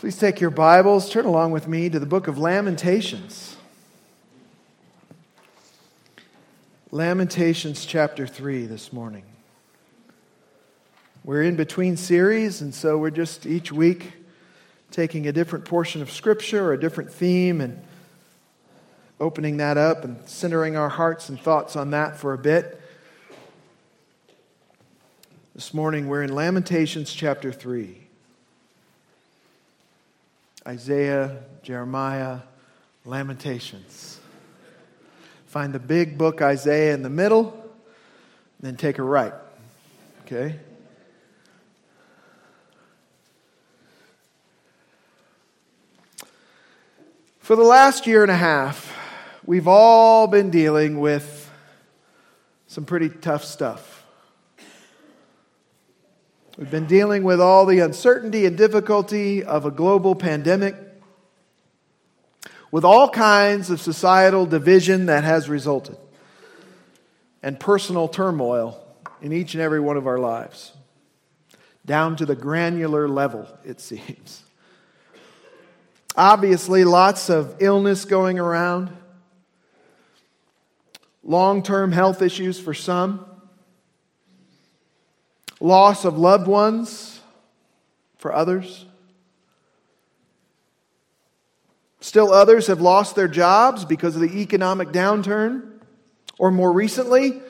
Please take your Bibles, turn along with me to the book of Lamentations. Lamentations chapter 3 this morning. We're in between series, and so we're just each week taking a different portion of Scripture or a different theme and opening that up and centering our hearts and thoughts on that for a bit. This morning we're in Lamentations chapter 3. Isaiah, Jeremiah, Lamentations. Find the big book Isaiah in the middle, then take a right. Okay? For the last year and a half, we've all been dealing with some pretty tough stuff. We've been dealing with all the uncertainty and difficulty of a global pandemic, with all kinds of societal division that has resulted, and personal turmoil in each and every one of our lives, down to the granular level, it seems. Obviously, lots of illness going around, long term health issues for some, loss of loved ones for others. Still, others have lost their jobs because of the economic downturn, or more recently,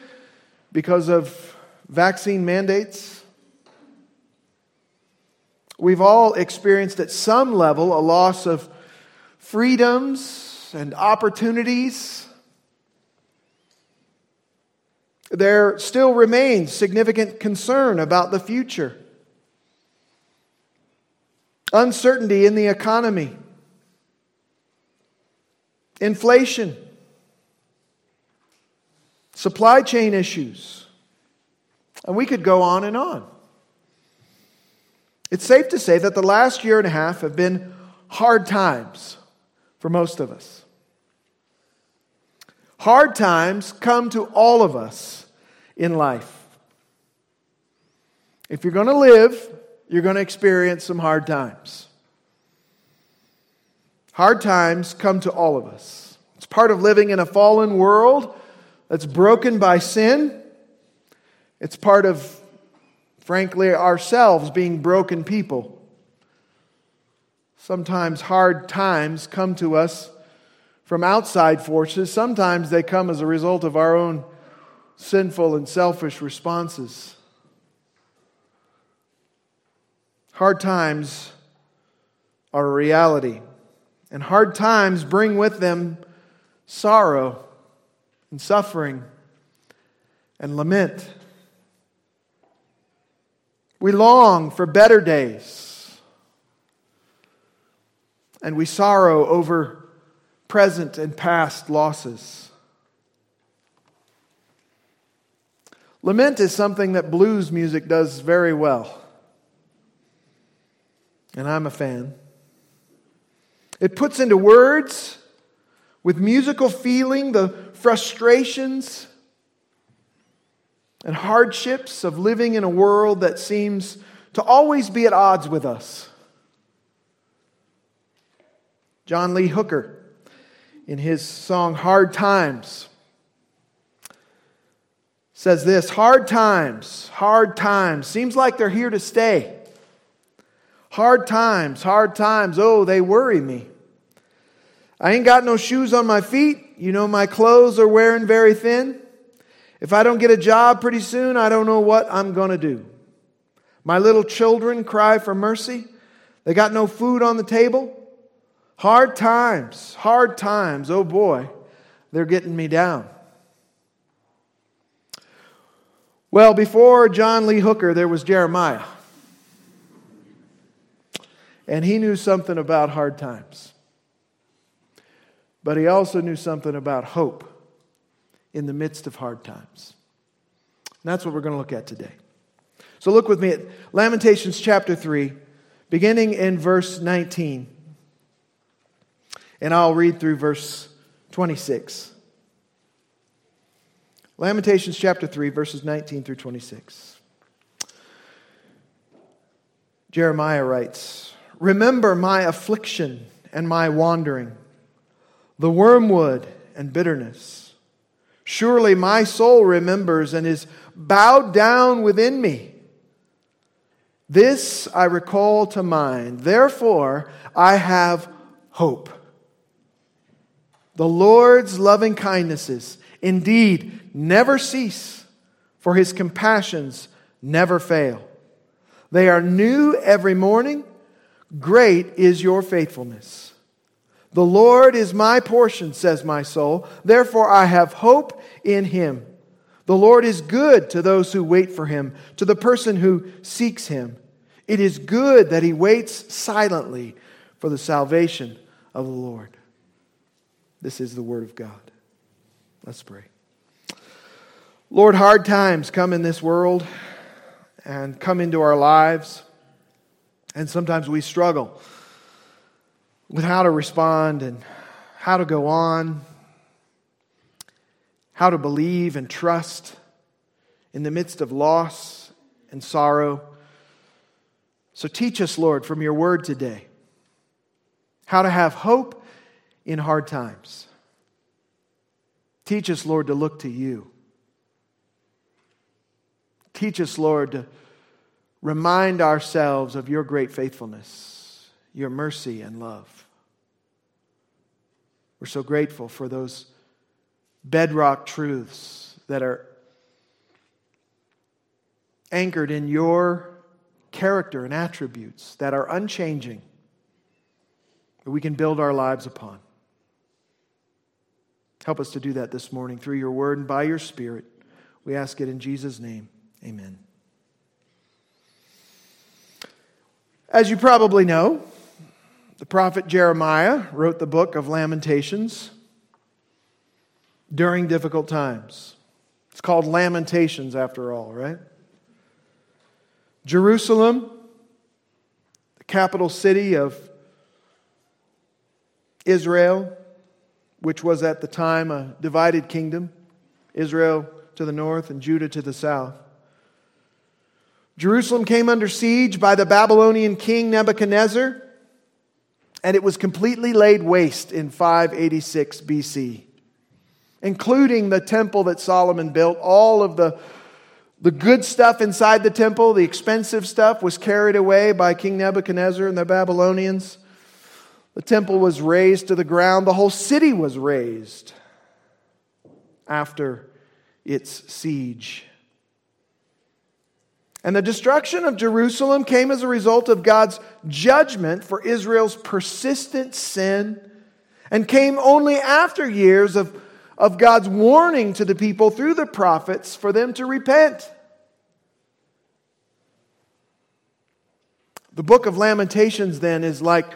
because of vaccine mandates. We've all experienced at some level a loss of freedoms and opportunities. There still remains significant concern about the future, uncertainty in the economy, inflation, supply chain issues, and we could go on and on. It's safe to say that the last year and a half have been hard times for most of us. Hard times come to all of us in life. If you're going to live, you're going to experience some hard times. Hard times come to all of us. It's part of living in a fallen world that's broken by sin. It's part of frankly, ourselves being broken people. Sometimes hard times come to us from outside forces. Sometimes they come as a result of our own sinful and selfish responses. Hard times are a reality, and hard times bring with them sorrow and suffering and lament. We long for better days. And we sorrow over present and past losses. Lament is something that blues music does very well. And I'm a fan. It puts into words, with musical feeling, the frustrations and hardships of living in a world that seems to always be at odds with us. John Lee Hooker, in his song Hard Times, says this Hard times, hard times, seems like they're here to stay. Hard times, hard times, oh, they worry me. I ain't got no shoes on my feet. You know, my clothes are wearing very thin. If I don't get a job pretty soon, I don't know what I'm going to do. My little children cry for mercy. They got no food on the table. Hard times, hard times. Oh boy, they're getting me down. Well, before John Lee Hooker, there was Jeremiah. And he knew something about hard times. But he also knew something about hope in the midst of hard times. And that's what we're going to look at today. So look with me at Lamentations chapter 3, beginning in verse 19. And I'll read through verse 26. Lamentations chapter 3, verses 19 through 26. Jeremiah writes, remember my affliction and my wandering, the wormwood and bitterness. Surely my soul remembers and is bowed down within me. This I recall to mind. Therefore, I have hope. The Lord's loving kindnesses indeed never cease, for his compassions never fail. They are new every morning. Great is your faithfulness. The Lord is my portion, says my soul. Therefore, I have hope in him. The Lord is good to those who wait for him, to the person who seeks him. It is good that he waits silently for the salvation of the Lord. This is the word of God. Let's pray. Lord, hard times come in this world and come into our lives, and sometimes we struggle with how to respond and how to go on, how to believe and trust in the midst of loss and sorrow. So teach us, Lord, from your word today, how to have hope in hard times. Teach us, Lord, to look to you. Teach us, Lord, to remind ourselves of your great faithfulness, your mercy and love. We're so grateful for those bedrock truths that are anchored in your character and attributes that are unchanging, that we can build our lives upon. Help us to do that this morning through your word and by your spirit. We ask it in Jesus' name. Amen. As you probably know, the prophet Jeremiah wrote the book of Lamentations during difficult times. It's called Lamentations, after all, right? Jerusalem, the capital city of Israel, which was at the time a divided kingdom Israel to the north and Judah to the south. Jerusalem came under siege by the Babylonian king Nebuchadnezzar, and it was completely laid waste in 586 BC, including the temple that Solomon built. All of the, the good stuff inside the temple, the expensive stuff, was carried away by King Nebuchadnezzar and the Babylonians. The temple was razed to the ground, the whole city was razed after its siege. And the destruction of Jerusalem came as a result of God's judgment for Israel's persistent sin and came only after years of, of God's warning to the people through the prophets for them to repent. The book of Lamentations, then, is like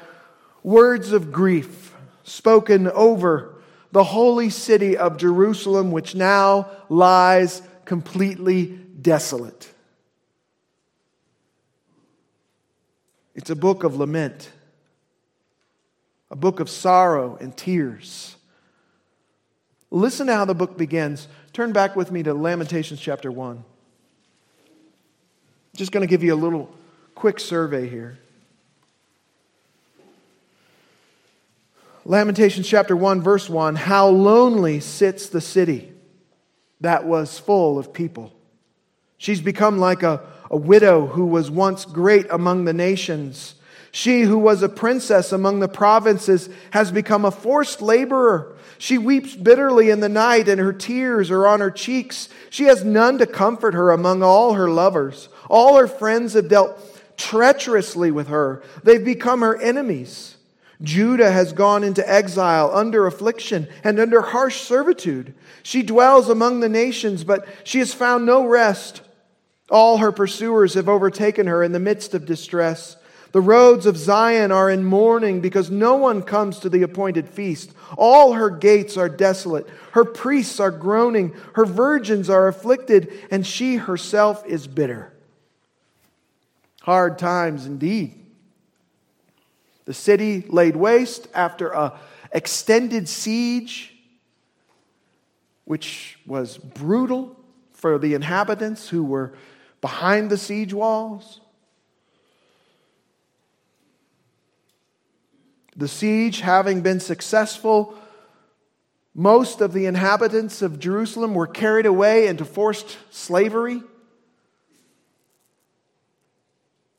words of grief spoken over the holy city of Jerusalem, which now lies completely desolate. It's a book of lament, a book of sorrow and tears. Listen to how the book begins. Turn back with me to Lamentations chapter 1. Just going to give you a little quick survey here. Lamentations chapter 1, verse 1 How lonely sits the city that was full of people. She's become like a a widow who was once great among the nations. She who was a princess among the provinces has become a forced laborer. She weeps bitterly in the night, and her tears are on her cheeks. She has none to comfort her among all her lovers. All her friends have dealt treacherously with her, they've become her enemies. Judah has gone into exile under affliction and under harsh servitude. She dwells among the nations, but she has found no rest. All her pursuers have overtaken her in the midst of distress. The roads of Zion are in mourning because no one comes to the appointed feast. All her gates are desolate. Her priests are groaning. Her virgins are afflicted, and she herself is bitter. Hard times indeed. The city laid waste after a extended siege, which was brutal for the inhabitants who were behind the siege walls. The siege having been successful, most of the inhabitants of Jerusalem were carried away into forced slavery.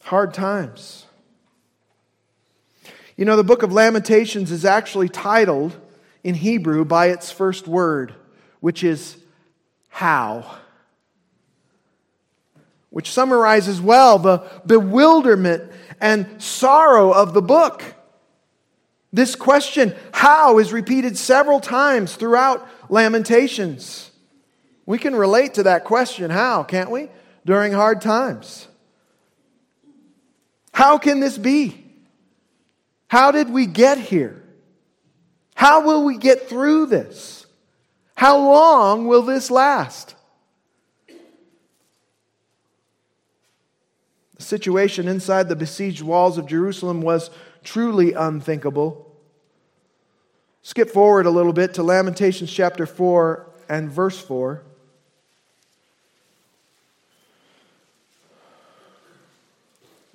Hard times. You know, the book of Lamentations is actually titled in Hebrew by its first word, which is how, which summarizes well the bewilderment and sorrow of the book. This question, how, is repeated several times throughout Lamentations. We can relate to that question, how, can't we? During hard times. How can this be? How did we get here? How will we get through this? How long will this last? The situation inside the besieged walls of Jerusalem was truly unthinkable. Skip forward a little bit to Lamentations chapter 4 and verse 4.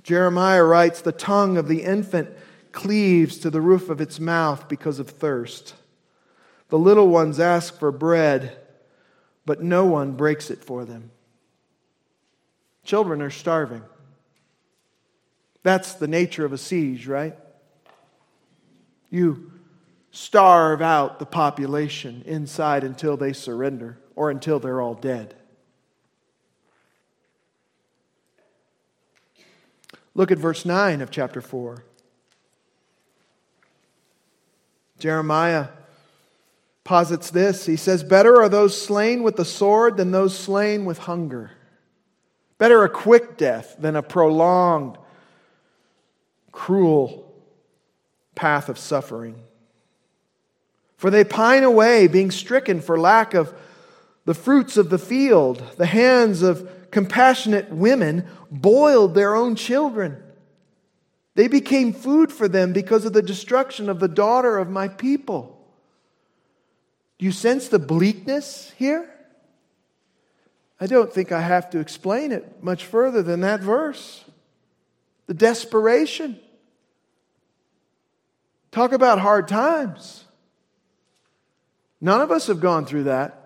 Jeremiah writes, The tongue of the infant cleaves to the roof of its mouth because of thirst. The little ones ask for bread, but no one breaks it for them. Children are starving. That's the nature of a siege, right? You starve out the population inside until they surrender or until they're all dead. Look at verse 9 of chapter 4. Jeremiah posits this. He says, Better are those slain with the sword than those slain with hunger. Better a quick death than a prolonged, cruel path of suffering. For they pine away, being stricken for lack of the fruits of the field. The hands of compassionate women boiled their own children. They became food for them because of the destruction of the daughter of my people. Do you sense the bleakness here? I don't think I have to explain it much further than that verse. The desperation. Talk about hard times. None of us have gone through that.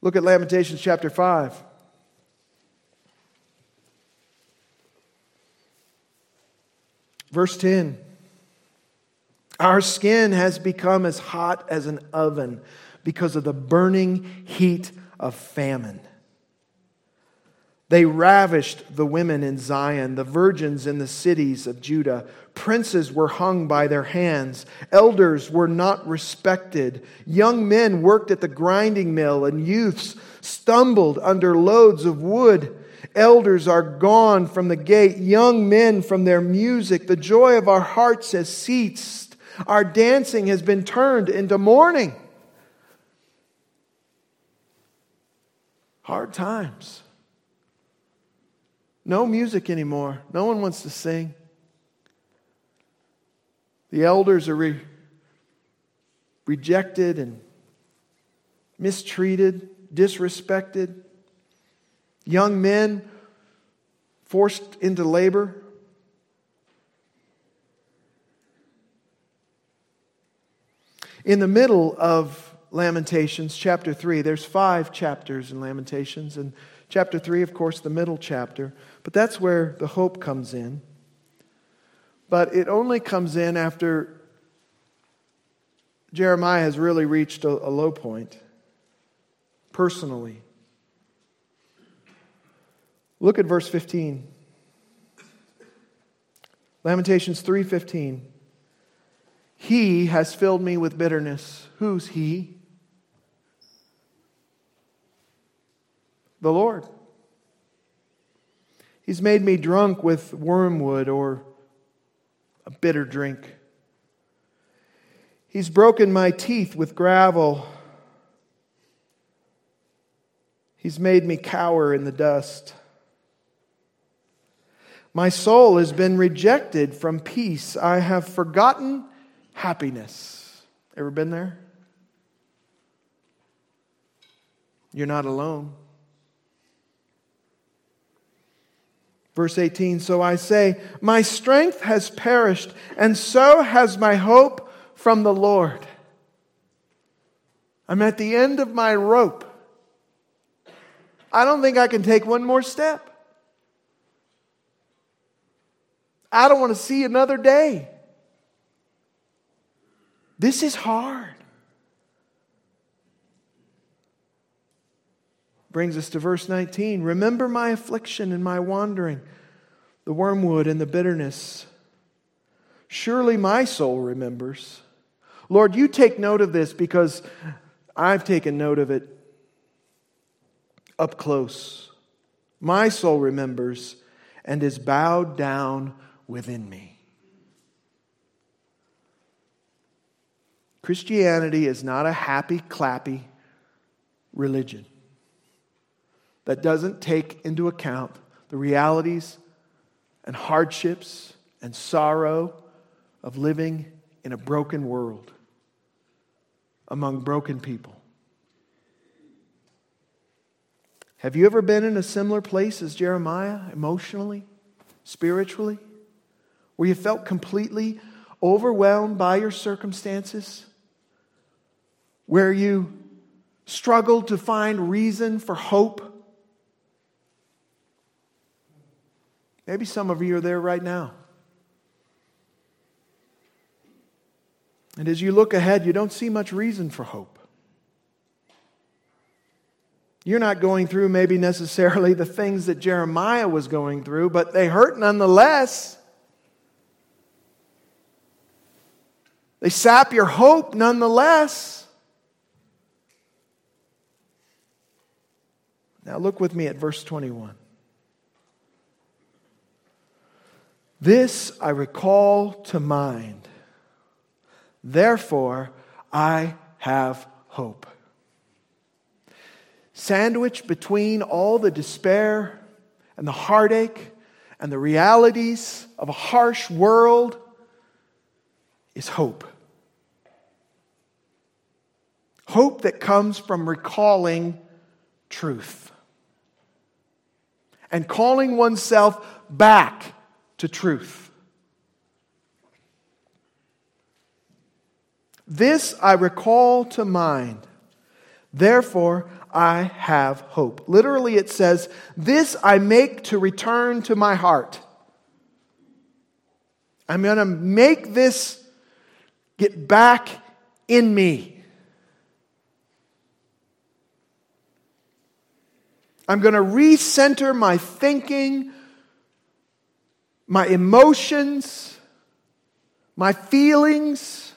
Look at Lamentations chapter 5. Verse 10 Our skin has become as hot as an oven because of the burning heat of famine. They ravished the women in Zion, the virgins in the cities of Judah. Princes were hung by their hands. Elders were not respected. Young men worked at the grinding mill, and youths stumbled under loads of wood. Elders are gone from the gate, young men from their music. The joy of our hearts has ceased. Our dancing has been turned into mourning. Hard times. No music anymore. No one wants to sing. The elders are re- rejected and mistreated, disrespected. Young men forced into labor. In the middle of Lamentations, chapter 3, there's five chapters in Lamentations, and chapter 3, of course, the middle chapter. But that's where the hope comes in. But it only comes in after Jeremiah has really reached a, a low point personally. Look at verse 15. Lamentations 3:15. He has filled me with bitterness. Who's he? The Lord. He's made me drunk with wormwood or a bitter drink. He's broken my teeth with gravel. He's made me cower in the dust. My soul has been rejected from peace. I have forgotten happiness. Ever been there? You're not alone. Verse 18 So I say, My strength has perished, and so has my hope from the Lord. I'm at the end of my rope. I don't think I can take one more step. I don't want to see another day. This is hard. Brings us to verse 19. Remember my affliction and my wandering, the wormwood and the bitterness. Surely my soul remembers. Lord, you take note of this because I've taken note of it up close. My soul remembers and is bowed down within me. Christianity is not a happy, clappy religion that doesn't take into account the realities and hardships and sorrow of living in a broken world among broken people. Have you ever been in a similar place as Jeremiah, emotionally, spiritually, where you felt completely overwhelmed by your circumstances? Where you struggled to find reason for hope? Maybe some of you are there right now. And as you look ahead, you don't see much reason for hope. You're not going through maybe necessarily the things that Jeremiah was going through, but they hurt nonetheless. They sap your hope nonetheless. Now look with me at verse 21. This I recall to mind. Therefore, I have hope. Sandwiched between all the despair and the heartache and the realities of a harsh world is hope. Hope that comes from recalling truth and calling oneself back to truth. This I recall to mind. Therefore, I have hope. Literally, it says, This I make to return to my heart. I'm going to make this get back in me. I'm going to recenter my thinking my emotions, my feelings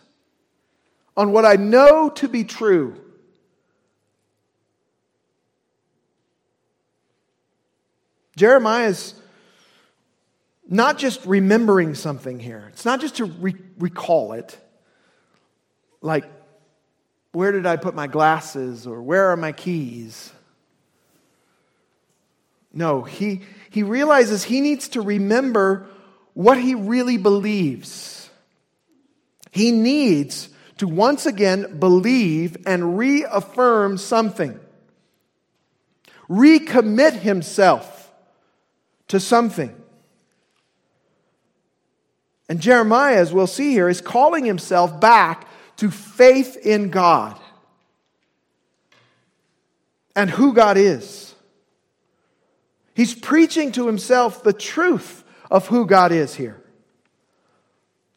on what I know to be true. Jeremiah is not just remembering something here. It's not just to re- recall it, like, where did I put my glasses or where are my keys? No, he, he realizes he needs to remember what he really believes. He needs to once again believe and reaffirm something, recommit himself to something. And Jeremiah, as we'll see here, is calling himself back to faith in God and who God is. He's preaching to himself the truth of who God is here.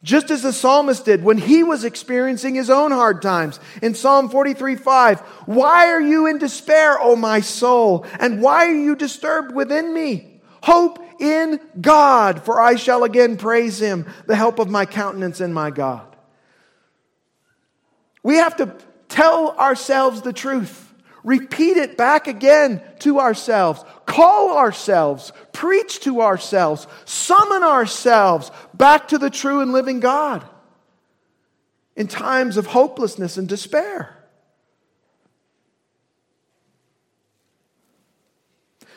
Just as the psalmist did when he was experiencing his own hard times. In Psalm 43 5, why are you in despair, O my soul? And why are you disturbed within me? Hope in God, for I shall again praise him, the help of my countenance and my God. We have to tell ourselves the truth. Repeat it back again to ourselves. Call ourselves. Preach to ourselves. Summon ourselves back to the true and living God in times of hopelessness and despair.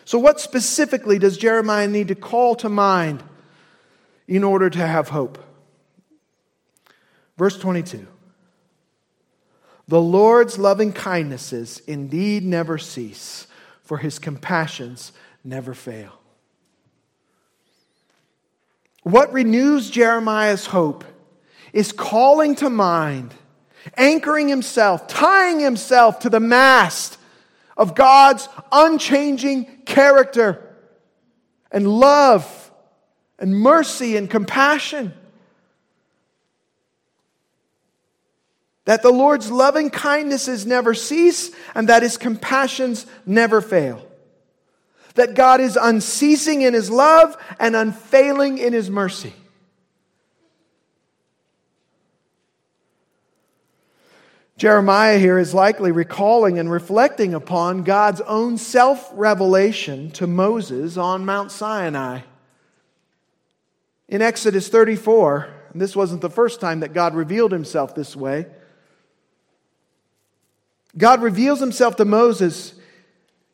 So, what specifically does Jeremiah need to call to mind in order to have hope? Verse 22. The Lord's loving kindnesses indeed never cease, for his compassions never fail. What renews Jeremiah's hope is calling to mind, anchoring himself, tying himself to the mast of God's unchanging character and love and mercy and compassion. That the Lord's loving kindnesses never cease and that his compassions never fail. That God is unceasing in his love and unfailing in his mercy. Jeremiah here is likely recalling and reflecting upon God's own self revelation to Moses on Mount Sinai. In Exodus 34, and this wasn't the first time that God revealed himself this way, God reveals himself to Moses.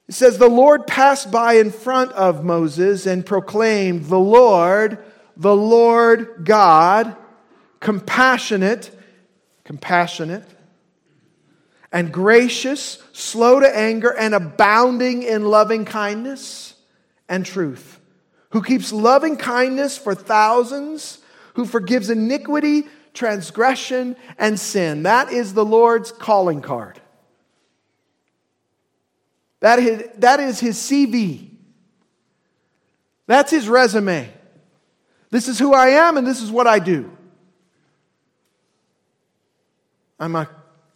It says, The Lord passed by in front of Moses and proclaimed, The Lord, the Lord God, compassionate, compassionate and gracious, slow to anger, and abounding in loving kindness and truth, who keeps loving kindness for thousands, who forgives iniquity, transgression, and sin. That is the Lord's calling card. That is, that is his CV. That's his resume. This is who I am, and this is what I do. I'm a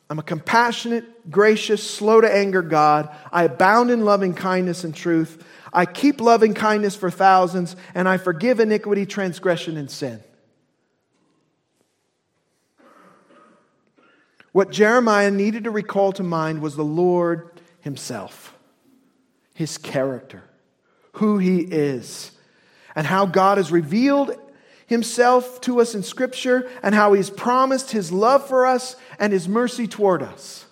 I'm a compassionate, gracious, slow to anger God. I abound in loving kindness and truth. I keep loving kindness for thousands, and I forgive iniquity, transgression, and sin. What Jeremiah needed to recall to mind was the Lord Himself, His character, who He is, and how God has revealed himself to us in Scripture and how he's promised his love for us and his mercy toward us.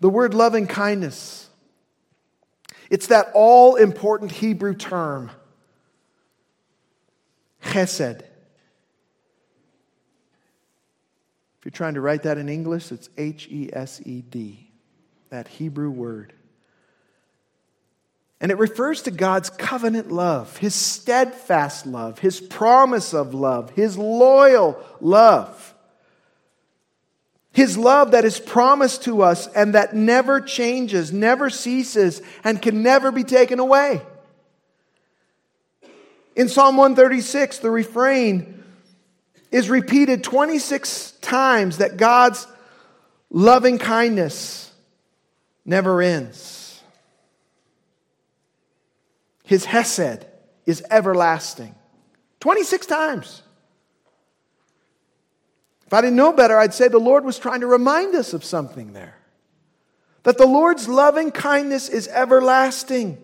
The word loving kindness, it's that all important Hebrew term, chesed. If you're trying to write that in English, it's H E S E D, that Hebrew word. And it refers to God's covenant love, His steadfast love, His promise of love, His loyal love. His love that is promised to us and that never changes, never ceases, and can never be taken away. In Psalm 136, the refrain is repeated 26 times that God's loving kindness never ends. His Hesed is everlasting. 26 times. If I didn't know better, I'd say the Lord was trying to remind us of something there. That the Lord's loving kindness is everlasting.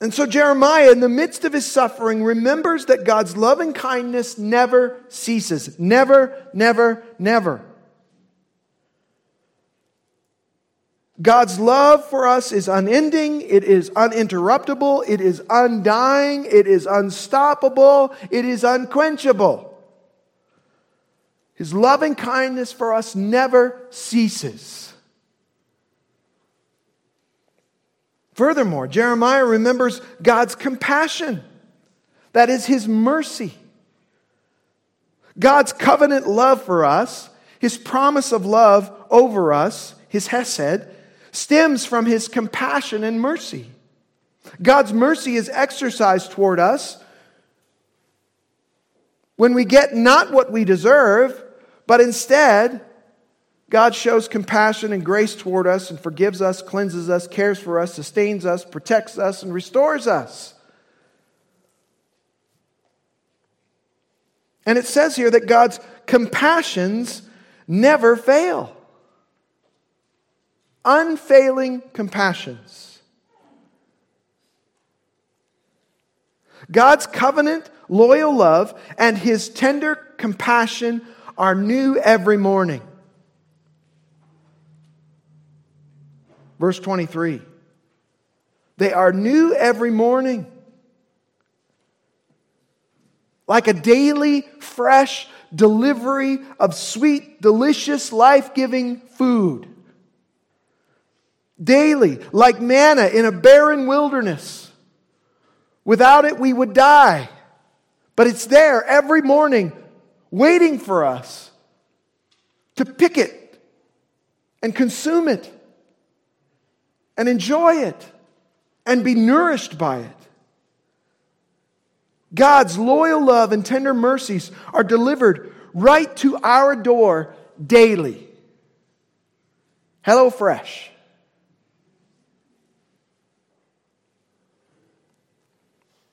And so Jeremiah, in the midst of his suffering, remembers that God's loving kindness never ceases. Never, never, never. God's love for us is unending, it is uninterruptible, it is undying, it is unstoppable, it is unquenchable. His loving kindness for us never ceases. Furthermore, Jeremiah remembers God's compassion. That is his mercy. God's covenant love for us, his promise of love over us, his Hesed, stems from his compassion and mercy. God's mercy is exercised toward us when we get not what we deserve, but instead, God shows compassion and grace toward us and forgives us, cleanses us, cares for us, sustains us, protects us, and restores us. And it says here that God's compassions never fail unfailing compassions. God's covenant, loyal love, and his tender compassion are new every morning. Verse 23 They are new every morning. Like a daily, fresh delivery of sweet, delicious, life giving food. daily, like manna in a barren wilderness. Without it, we would die. But it's there every morning, waiting for us to pick it and consume it and enjoy it and be nourished by it. God's loyal love and tender mercies are delivered right to our door daily. Hello, Fresh.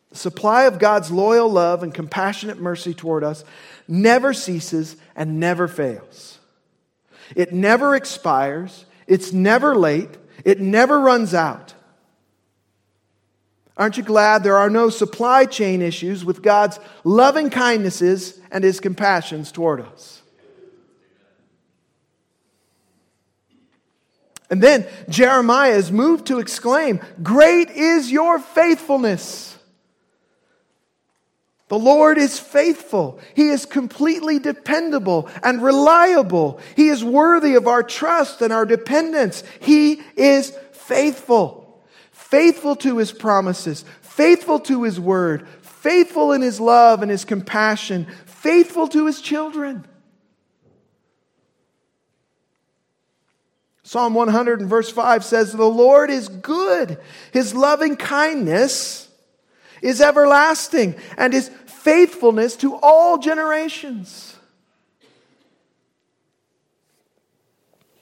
The supply of God's loyal love and compassionate mercy toward us never ceases and never fails. It never expires, it's never late, it never runs out. Aren't you glad there are no supply chain issues with God's loving kindnesses and his compassions toward us? And then Jeremiah is moved to exclaim, Great is your faithfulness. The Lord is faithful. He is completely dependable and reliable. He is worthy of our trust and our dependence. He is faithful. Faithful to his promises, faithful to his word, faithful in his love and his compassion, faithful to his children. Psalm 100 and verse 5 says, The Lord is good. His loving kindness is everlasting, and his faithfulness to all generations.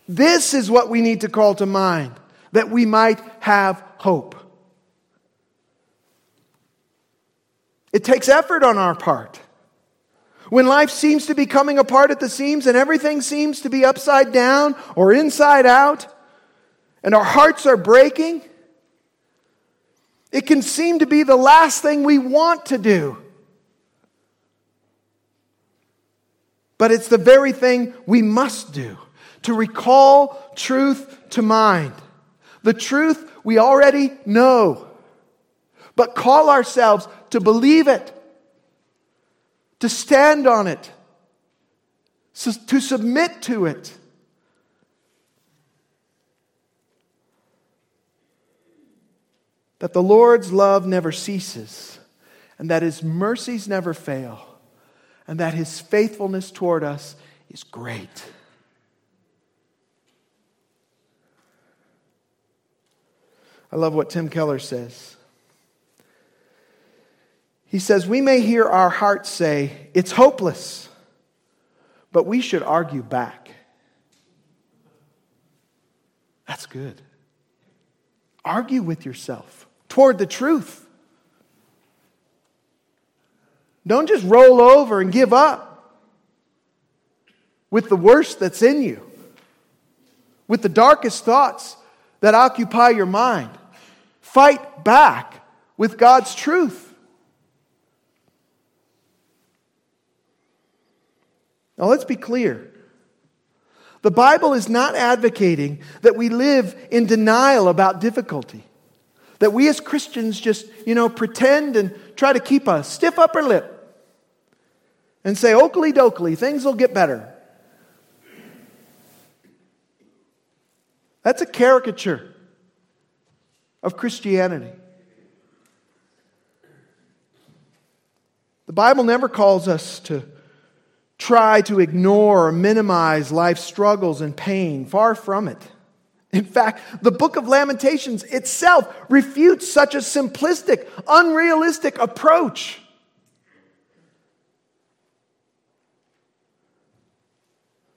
This is what we need to call to mind that we might have hope. It takes effort on our part. When life seems to be coming apart at the seams and everything seems to be upside down or inside out, and our hearts are breaking, it can seem to be the last thing we want to do. But it's the very thing we must do to recall truth to mind. The truth we already know, but call ourselves to believe it to stand on it, to submit to it. That the Lord's love never ceases, and that his mercies never fail, and that his faithfulness toward us is great. I love what Tim Keller says. He says, We may hear our hearts say, It's hopeless, but we should argue back. That's good. Argue with yourself toward the truth. Don't just roll over and give up with the worst that's in you, with the darkest thoughts that occupy your mind. Fight back with God's truth. Now, let's be clear. The Bible is not advocating that we live in denial about difficulty. That we as Christians just, you know, pretend and try to keep a stiff upper lip and say, Oakley dokley, things will get better. That's a caricature of Christianity. The Bible never calls us to try to ignore or minimize life's struggles and pain. Far from it. In fact, the book of Lamentations itself refutes such a simplistic, unrealistic approach.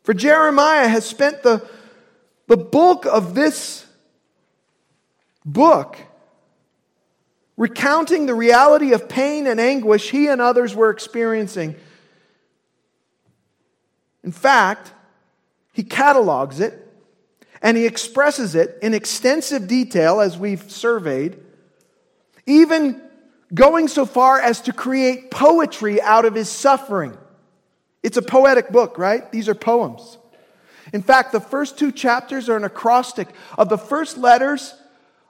For Jeremiah has spent the, the bulk of this book recounting the reality of pain and anguish he and others were experiencing in fact, he catalogs it and he expresses it in extensive detail as we've surveyed, even going so far as to create poetry out of his suffering. It's a poetic book, right? These are poems. In fact, the first two chapters are an acrostic of the first letters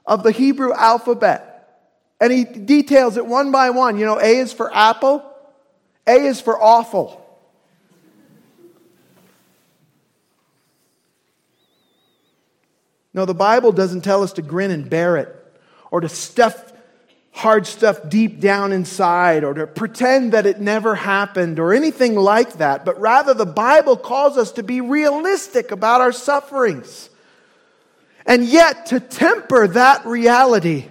of the Hebrew alphabet. And he details it one by one. You know, A is for apple, A is for awful. No, the Bible doesn't tell us to grin and bear it or to stuff hard stuff deep down inside or to pretend that it never happened or anything like that, but rather the Bible calls us to be realistic about our sufferings. And yet to temper that reality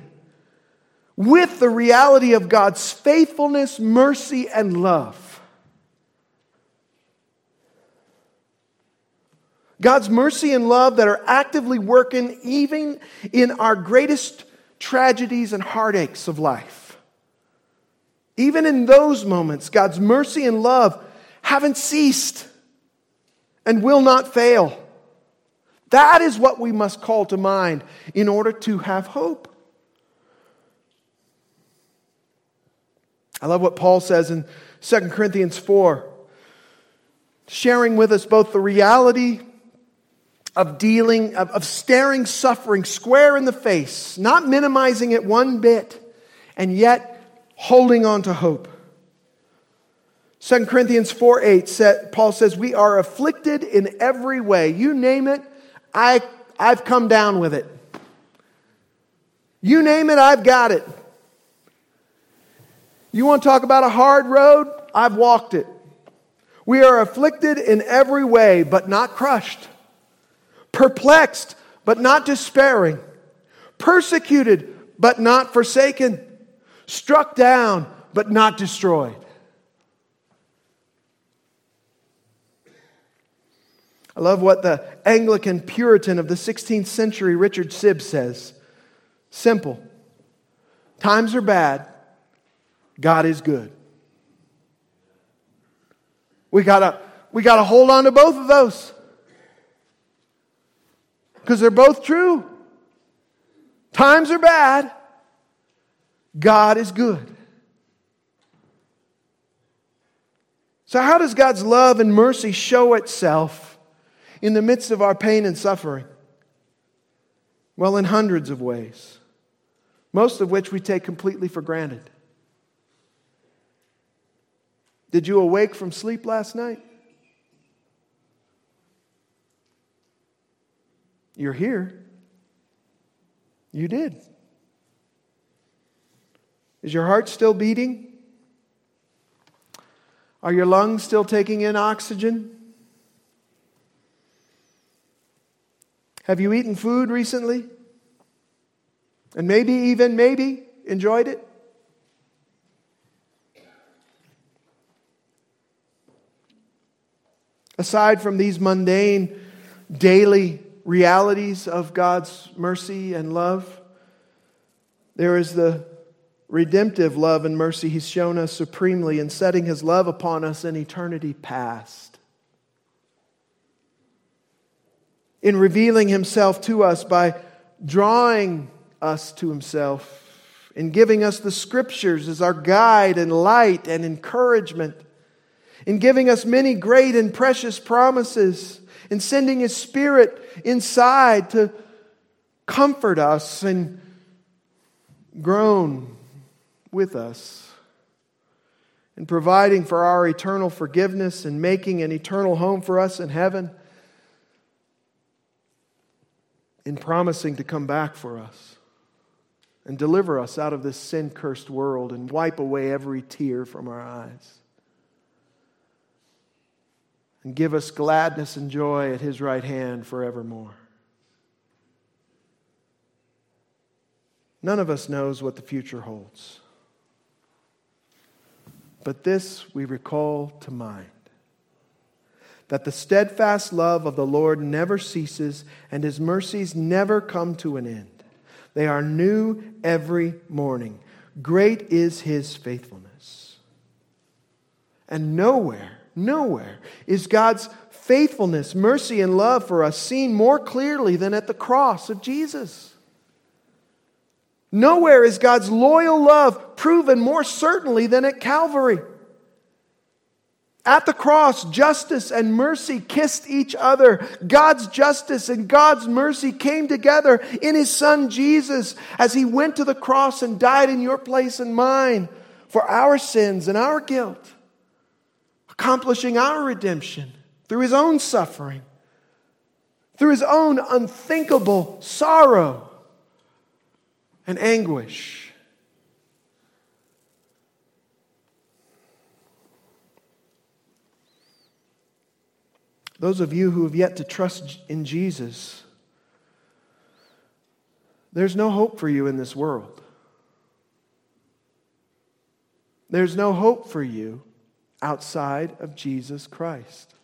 with the reality of God's faithfulness, mercy, and love. God's mercy and love that are actively working even in our greatest tragedies and heartaches of life. Even in those moments, God's mercy and love haven't ceased and will not fail. That is what we must call to mind in order to have hope. I love what Paul says in 2 Corinthians 4, sharing with us both the reality of dealing, of, of staring suffering square in the face, not minimizing it one bit, and yet holding on to hope. 2 Corinthians 4 8, Paul says, We are afflicted in every way. You name it, I, I've come down with it. You name it, I've got it. You want to talk about a hard road? I've walked it. We are afflicted in every way, but not crushed perplexed, but not despairing, persecuted, but not forsaken, struck down, but not destroyed. I love what the Anglican Puritan of the 16th century, Richard Sibbes, says. Simple. Times are bad, God is good. We gotta, we gotta hold on to both of those because they're both true. Times are bad, God is good. So, how does God's love and mercy show itself in the midst of our pain and suffering? Well, in hundreds of ways, most of which we take completely for granted. Did you awake from sleep last night? You're here. You did. Is your heart still beating? Are your lungs still taking in oxygen? Have you eaten food recently? And maybe, even maybe, enjoyed it? Aside from these mundane, daily realities of God's mercy and love. There is the redemptive love and mercy He's shown us supremely in setting His love upon us in eternity past. In revealing Himself to us by drawing us to Himself, in giving us the Scriptures as our guide and light and encouragement, in giving us many great and precious promises and sending His Spirit inside to comfort us and groan with us, and providing for our eternal forgiveness and making an eternal home for us in heaven, in promising to come back for us and deliver us out of this sin cursed world and wipe away every tear from our eyes and give us gladness and joy at his right hand forevermore. None of us knows what the future holds. But this we recall to mind that the steadfast love of the Lord never ceases and his mercies never come to an end. They are new every morning. Great is his faithfulness. And nowhere Nowhere is God's faithfulness, mercy, and love for us seen more clearly than at the cross of Jesus. Nowhere is God's loyal love proven more certainly than at Calvary. At the cross, justice and mercy kissed each other. God's justice and God's mercy came together in His Son Jesus as He went to the cross and died in your place and mine for our sins and our guilt accomplishing our redemption through his own suffering, through his own unthinkable sorrow and anguish. Those of you who have yet to trust in Jesus, there's no hope for you in this world. There's no hope for you outside of Jesus Christ,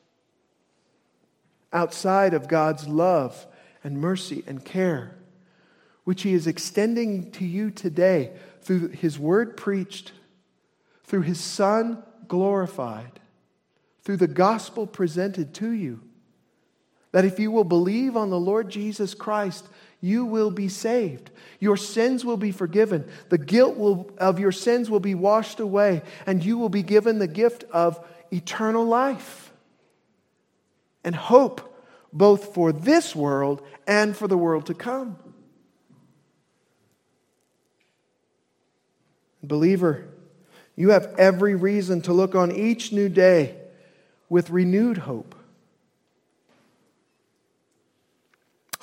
outside of God's love and mercy and care, which He is extending to you today through His word preached, through His Son glorified, through the gospel presented to you. That if you will believe on the Lord Jesus Christ, you will be saved. Your sins will be forgiven. The guilt will, of your sins will be washed away, and you will be given the gift of eternal life and hope, both for this world and for the world to come. Believer, you have every reason to look on each new day with renewed hope.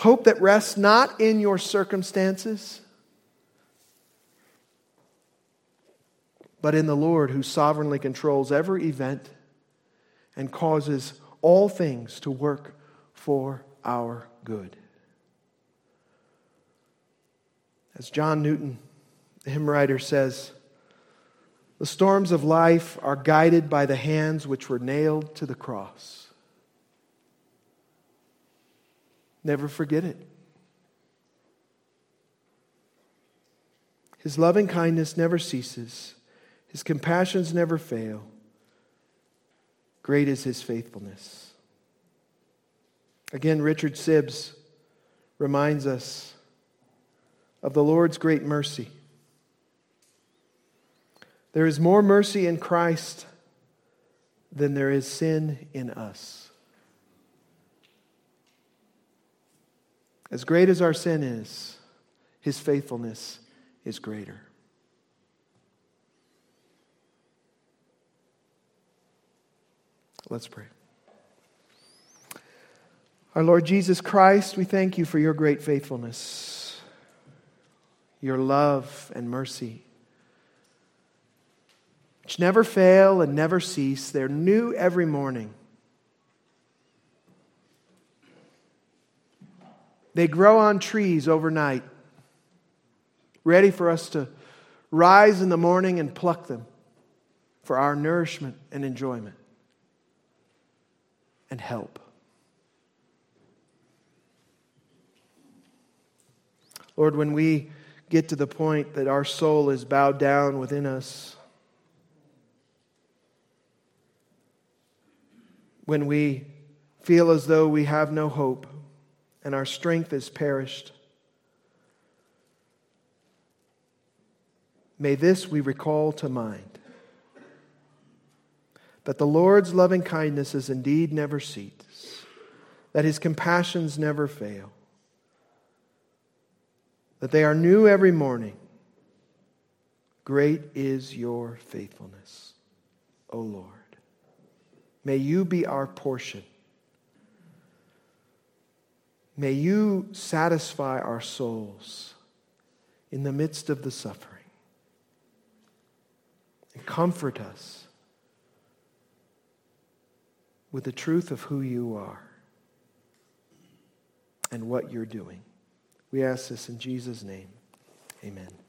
Hope that rests not in your circumstances, but in the Lord who sovereignly controls every event and causes all things to work for our good. As John Newton, the hymn writer, says, the storms of life are guided by the hands which were nailed to the cross. Never forget it. His loving kindness never ceases, His compassions never fail. Great is His faithfulness. Again, Richard Sibbes reminds us of the Lord's great mercy. There is more mercy in Christ than there is sin in us. As great as our sin is, his faithfulness is greater. Let's pray. Our Lord Jesus Christ, we thank you for your great faithfulness, your love and mercy, which never fail and never cease. They're new every morning. They grow on trees overnight, ready for us to rise in the morning and pluck them for our nourishment and enjoyment and help. Lord, when we get to the point that our soul is bowed down within us, when we feel as though we have no hope, and our strength is perished. May this we recall to mind that the Lord's loving kindness is indeed never cease, that his compassions never fail, that they are new every morning. Great is your faithfulness, O Lord. May you be our portion May you satisfy our souls in the midst of the suffering and comfort us with the truth of who you are and what you're doing. We ask this in Jesus' name. Amen.